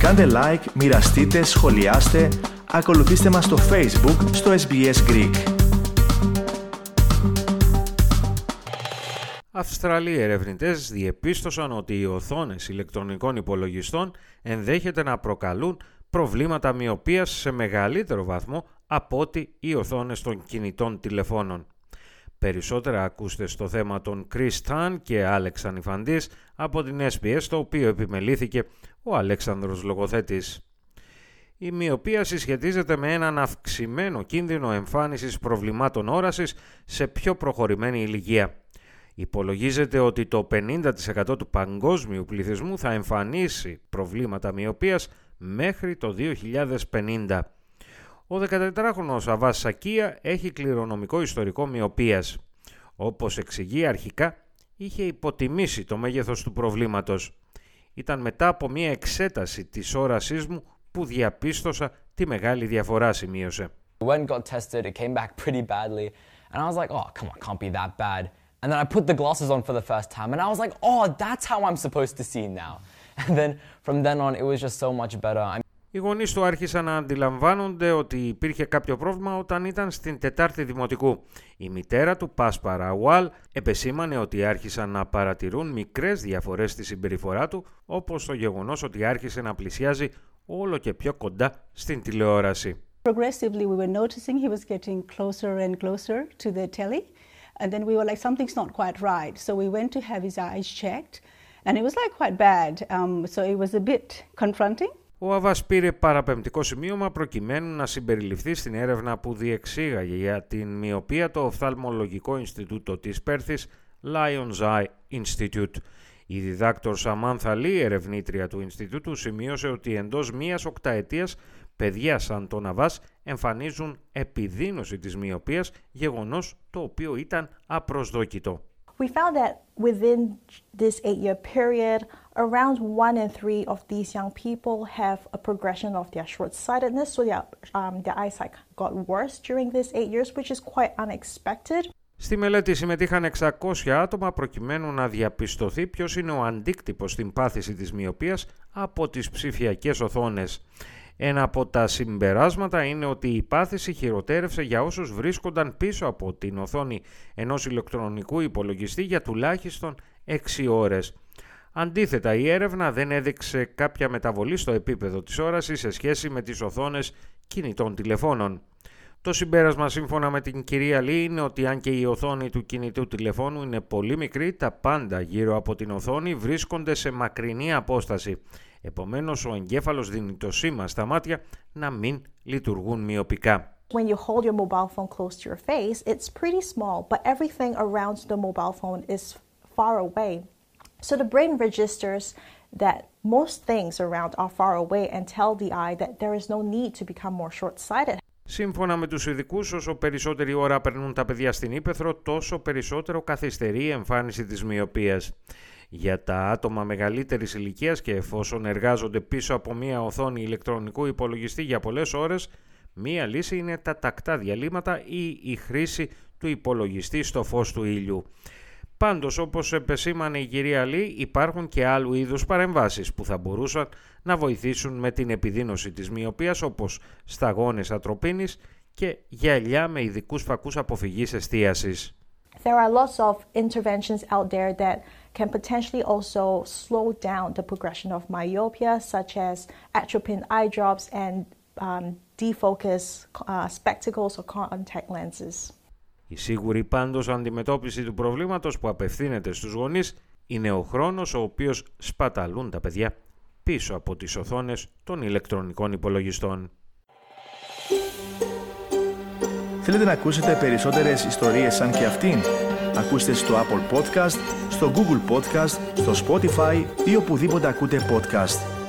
Κάντε like, μοιραστείτε, σχολιάστε, ακολουθήστε μας στο Facebook, στο SBS Greek. Αυστραλοί ερευνητές διεπίστωσαν ότι οι οθόνες ηλεκτρονικών υπολογιστών ενδέχεται να προκαλούν προβλήματα μοιοπίας σε μεγαλύτερο βαθμό από ότι οι οθόνες των κινητών τηλεφώνων. Περισσότερα ακούστε στο θέμα των Chris Tan και Άλεξ Ανιφαντής από την SBS, το οποίο επιμελήθηκε ο Αλέξανδρος Λογοθέτης. Η μοιοπία συσχετίζεται με έναν αυξημένο κίνδυνο εμφάνισης προβλημάτων όρασης σε πιο προχωρημένη ηλικία. Υπολογίζεται ότι το 50% του παγκόσμιου πληθυσμού θα εμφανίσει προβλήματα μοιοπίας μέχρι το 2050. Ο 14χρονος Αβάς Σακία έχει κληρονομικό ιστορικό μοιοπίας. Όπως εξηγεί αρχικά, είχε υποτιμήσει το μέγεθος του προβλήματος. Ήταν μετά από μια εξέταση της όρασής μου που διαπίστωσα τη μεγάλη διαφορά σημείωσε. When got tested, it came back pretty badly, and I was like, oh, come on, can't be that bad. And then I put the glasses on for the first time, and I was like, oh, that's how I'm supposed to see now. And then from then on, it was just so much better. Οι γονείς του άρχισαν να αντιλαμβάνονται ότι υπήρχε κάποιο πρόβλημα όταν ήταν στην Τετάρτη Δημοτικού. Η μητέρα του, Πάσπαρα Ουάλ, επεσήμανε ότι άρχισαν να παρατηρούν μικρές διαφορές στη συμπεριφορά του, όπως το γεγονός ότι άρχισε να πλησιάζει όλο και πιο κοντά στην τηλεόραση. Progressively we were noticing he was getting closer and closer to the telly and then we were like something's not quite right so we went to have his eyes checked and it was like quite bad um, so it was a bit confronting ο Αβάς πήρε παραπεμπτικό σημείωμα προκειμένου να συμπεριληφθεί στην έρευνα που διεξήγαγε για την μοιοπία το Οφθαλμολογικό Ινστιτούτο της Πέρθης Lions Eye Institute. Η διδάκτορ Σαμάνθα Λί, ερευνήτρια του Ινστιτούτου, σημείωσε ότι εντός μίας οκταετίας παιδιά σαν τον Αβάς εμφανίζουν επιδείνωση της μοιοπίας, γεγονός το οποίο ήταν απροσδόκητο. We found that within this eight-year period, around one in three of these young people have a progression of their short-sightedness, so their, um, their eyesight got worse during these eight years, which is quite unexpected. Στη μελέτη συμμετείχαν 600 άτομα προκειμένου να διαπιστωθεί ποιος είναι ο αντίκτυπος στην πάθηση της μοιοπίας από τις ψηφιακές οθόνες. Ένα από τα συμπεράσματα είναι ότι η πάθηση χειροτέρευσε για όσους βρίσκονταν πίσω από την οθόνη ενός ηλεκτρονικού υπολογιστή για τουλάχιστον 6 ώρες. Αντίθετα, η έρευνα δεν έδειξε κάποια μεταβολή στο επίπεδο της όρασης σε σχέση με τις οθόνες κινητών τηλεφώνων. Το συμπέρασμα σύμφωνα με την κυρία Λί είναι ότι αν και η οθόνη του κινητού τηλεφώνου είναι πολύ μικρή, τα πάντα γύρω από την οθόνη βρίσκονται σε μακρινή απόσταση. Επομένως, ο εγκέφαλος δίνει το σήμα στα μάτια να μην λειτουργούν μειοπικά. When you hold your mobile phone close to your face, it's pretty small, but everything around the mobile phone is far away. So the brain registers that most things around are far away and tell the eye that there is no need to become more short-sighted. Σύμφωνα με τους ειδικούς, όσο περισσότερη ώρα περνούν τα παιδιά στην ύπεθρο, τόσο περισσότερο καθυστερεί η εμφάνιση της μοιοπίας. Για τα άτομα μεγαλύτερης ηλικίας και εφόσον εργάζονται πίσω από μία οθόνη ηλεκτρονικού υπολογιστή για πολλές ώρες, μία λύση είναι τα τακτά διαλύματα ή η χρήση του υπολογιστή στο φως του ήλιου. Πάντως, όπως επεσήμανε η κυρία Λί, υπάρχουν και άλλου είδους παρεμβάσεις που θα μπορούσαν να βοηθήσουν με την επιδείνωση της μοιοπίας, όπως σταγόνες ατροπίνης και γυαλιά με ειδικούς φακούς αποφυγής εστίασης. There are lots of interventions out there that can potentially also slow down the progression of myopia, such as atropine eye drops and um, defocus uh, spectacles or contact lenses. Η σίγουρη πάντως αντιμετώπιση του προβλήματος που απευθύνεται στους γονείς είναι ο χρόνος ο οποίος σπαταλούν τα παιδιά πίσω από τις οθόνες των ηλεκτρονικών υπολογιστών. Θέλετε να ακούσετε περισσότερες ιστορίες σαν και αυτήν; Ακούστε στο Apple Podcast, στο Google Podcast, στο Spotify ή οπουδήποτε ακούτε podcast.